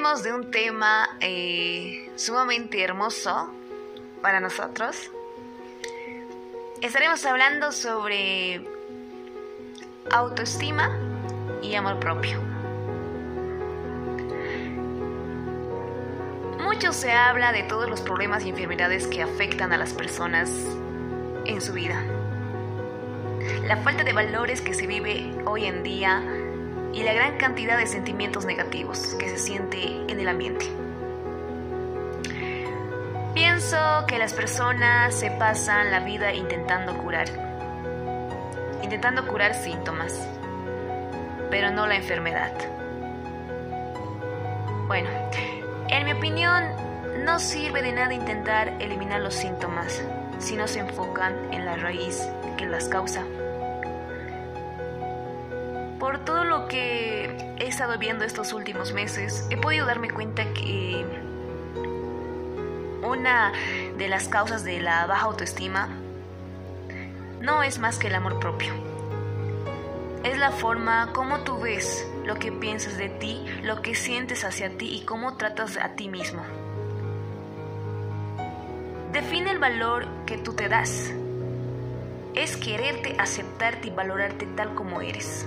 de un tema eh, sumamente hermoso para nosotros. Estaremos hablando sobre autoestima y amor propio. Mucho se habla de todos los problemas y enfermedades que afectan a las personas en su vida. La falta de valores que se vive hoy en día y la gran cantidad de sentimientos negativos que se siente ambiente. Pienso que las personas se pasan la vida intentando curar, intentando curar síntomas, pero no la enfermedad. Bueno, en mi opinión, no sirve de nada intentar eliminar los síntomas si no se enfocan en la raíz que las causa. Por todo lo que he estado viendo estos últimos meses, he podido darme cuenta que una de las causas de la baja autoestima no es más que el amor propio. Es la forma como tú ves lo que piensas de ti, lo que sientes hacia ti y cómo tratas a ti mismo. Define el valor que tú te das. Es quererte, aceptarte y valorarte tal como eres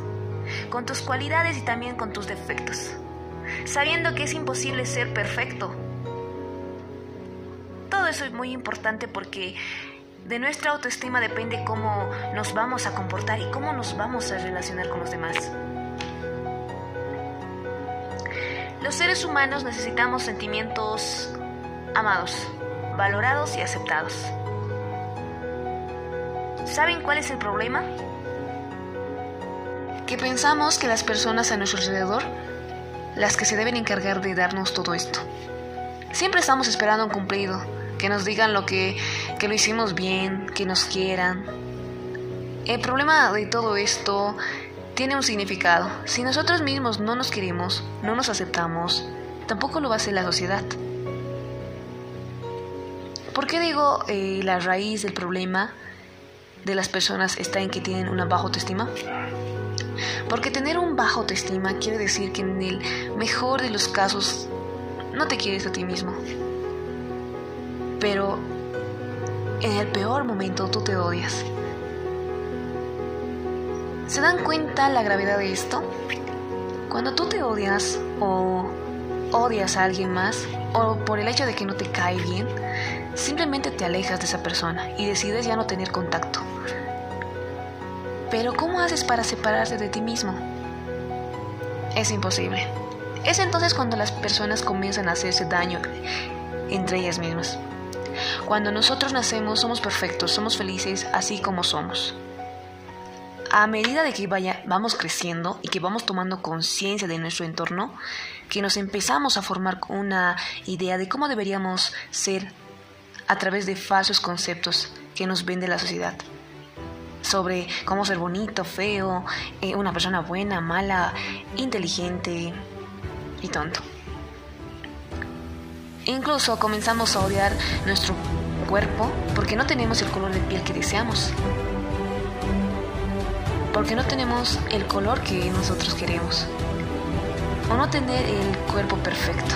con tus cualidades y también con tus defectos, sabiendo que es imposible ser perfecto. Todo eso es muy importante porque de nuestra autoestima depende cómo nos vamos a comportar y cómo nos vamos a relacionar con los demás. Los seres humanos necesitamos sentimientos amados, valorados y aceptados. ¿Saben cuál es el problema? Pensamos que las personas a nuestro alrededor, las que se deben encargar de darnos todo esto. Siempre estamos esperando un cumplido, que nos digan lo que, que lo hicimos bien, que nos quieran. El problema de todo esto tiene un significado. Si nosotros mismos no nos queremos, no nos aceptamos, tampoco lo va a hacer la sociedad. ¿Por qué digo eh, la raíz del problema de las personas está en que tienen una baja autoestima? Porque tener un bajo autoestima quiere decir que en el mejor de los casos no te quieres a ti mismo. Pero en el peor momento tú te odias. ¿Se dan cuenta la gravedad de esto? Cuando tú te odias o odias a alguien más o por el hecho de que no te cae bien, simplemente te alejas de esa persona y decides ya no tener contacto. Pero ¿cómo haces para separarte de ti mismo? Es imposible. Es entonces cuando las personas comienzan a hacerse daño entre ellas mismas. Cuando nosotros nacemos somos perfectos, somos felices así como somos. A medida de que vaya, vamos creciendo y que vamos tomando conciencia de nuestro entorno, que nos empezamos a formar una idea de cómo deberíamos ser a través de falsos conceptos que nos vende la sociedad sobre cómo ser bonito, feo, eh, una persona buena, mala, inteligente y tonto. Incluso comenzamos a odiar nuestro cuerpo porque no tenemos el color de piel que deseamos. Porque no tenemos el color que nosotros queremos. O no tener el cuerpo perfecto.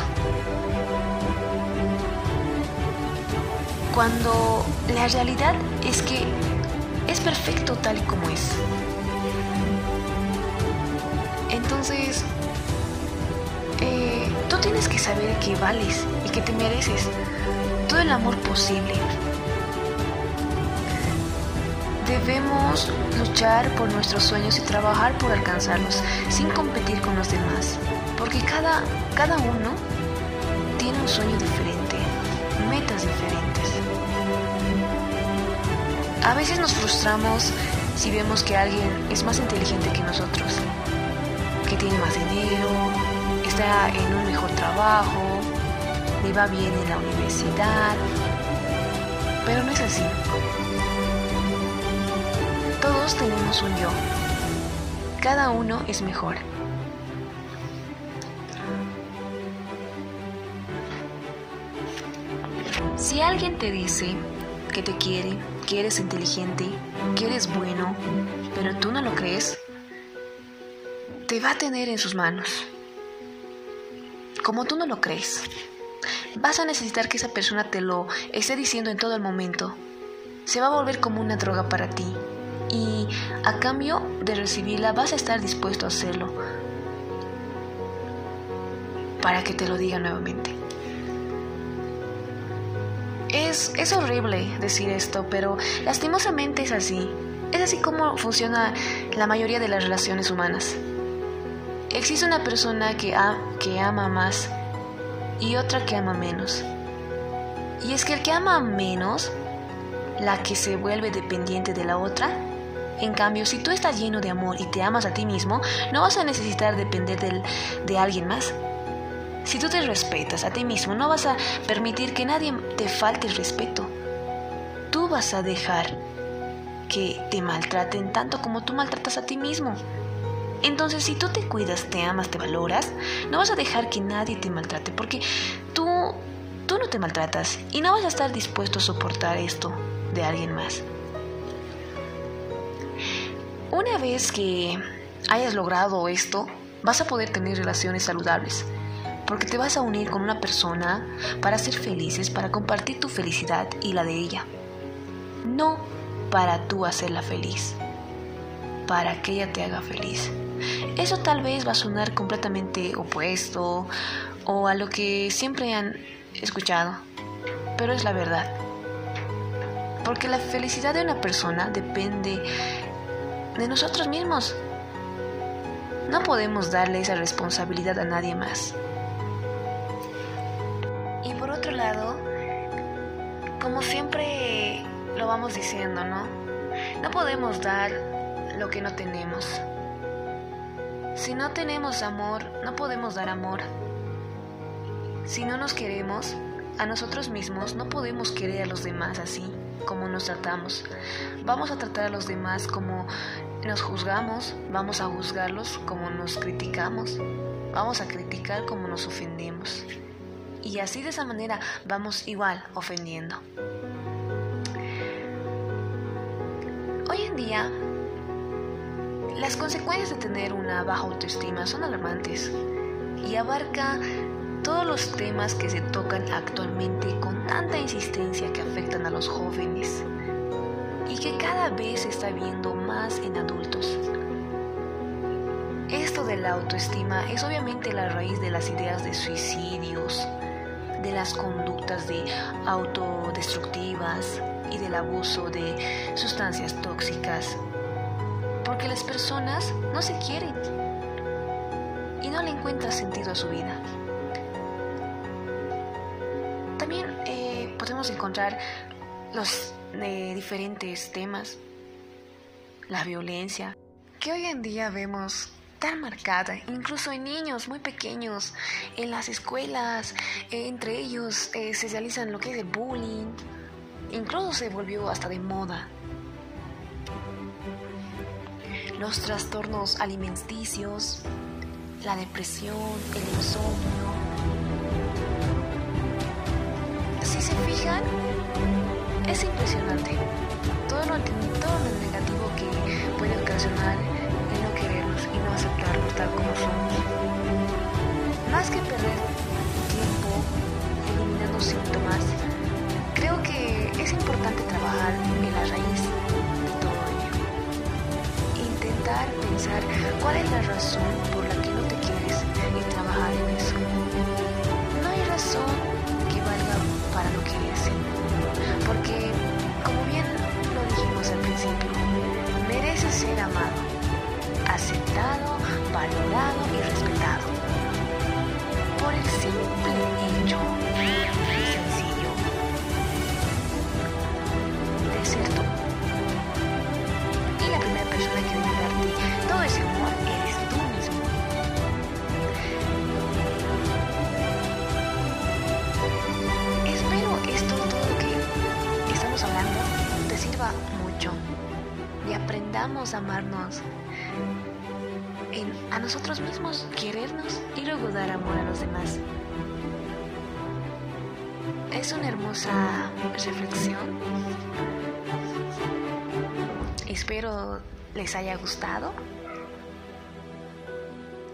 Cuando la realidad es que es perfecto tal y como es. Entonces, eh, tú tienes que saber que vales y que te mereces todo el amor posible. Debemos luchar por nuestros sueños y trabajar por alcanzarlos sin competir con los demás, porque cada, cada uno tiene un sueño diferente, metas diferentes. A veces nos frustramos si vemos que alguien es más inteligente que nosotros, que tiene más dinero, está en un mejor trabajo, le va bien en la universidad, pero no es así. Todos tenemos un yo, cada uno es mejor. Si alguien te dice que te quiere, que eres inteligente, que eres bueno, pero tú no lo crees, te va a tener en sus manos. como tú no lo crees. Vas a necesitar que esa persona te lo esté diciendo en todo el momento. Se va a volver como una droga para ti. Y a cambio de recibirla vas a estar dispuesto a hacerlo. Para que te lo diga nuevamente. Es, es horrible decir esto, pero lastimosamente es así. Es así como funciona la mayoría de las relaciones humanas. Existe una persona que, que ama más y otra que ama menos. Y es que el que ama menos, la que se vuelve dependiente de la otra, en cambio, si tú estás lleno de amor y te amas a ti mismo, no vas a necesitar depender de alguien más. Si tú te respetas a ti mismo, no vas a permitir que nadie te falte el respeto. Tú vas a dejar que te maltraten tanto como tú maltratas a ti mismo. Entonces, si tú te cuidas, te amas, te valoras, no vas a dejar que nadie te maltrate, porque tú, tú no te maltratas y no vas a estar dispuesto a soportar esto de alguien más. Una vez que hayas logrado esto, vas a poder tener relaciones saludables, porque te vas a unir con una persona para ser felices, para compartir tu felicidad y la de ella. No para tú hacerla feliz, para que ella te haga feliz. Eso tal vez va a sonar completamente opuesto o a lo que siempre han escuchado, pero es la verdad. Porque la felicidad de una persona depende de nosotros mismos. No podemos darle esa responsabilidad a nadie más. Por otro lado, como siempre lo vamos diciendo, ¿no? No podemos dar lo que no tenemos. Si no tenemos amor, no podemos dar amor. Si no nos queremos a nosotros mismos, no podemos querer a los demás así como nos tratamos. Vamos a tratar a los demás como nos juzgamos, vamos a juzgarlos como nos criticamos, vamos a criticar como nos ofendemos. Y así de esa manera vamos igual ofendiendo. Hoy en día las consecuencias de tener una baja autoestima son alarmantes y abarca todos los temas que se tocan actualmente con tanta insistencia que afectan a los jóvenes y que cada vez se está viendo más en adultos. Esto de la autoestima es obviamente la raíz de las ideas de suicidios, de las conductas de autodestructivas y del abuso de sustancias tóxicas. Porque las personas no se quieren y no le encuentran sentido a su vida. También eh, podemos encontrar los eh, diferentes temas, la violencia, que hoy en día vemos tan marcada, incluso en niños muy pequeños, en las escuelas, eh, entre ellos se realizan lo que es el bullying, incluso se volvió hasta de moda los trastornos alimenticios, la depresión, el insomnio. Si se fijan, es impresionante todo lo, todo lo mucho y aprendamos a amarnos a nosotros mismos, querernos y luego dar amor a los demás. Es una hermosa reflexión Espero les haya gustado.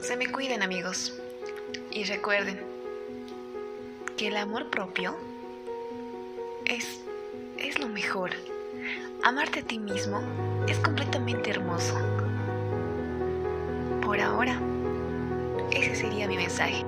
Se me cuiden amigos. Y recuerden, que el amor propio es, es lo mejor. Amarte a ti mismo es completamente hermoso. Por ahora, ese sería mi mensaje.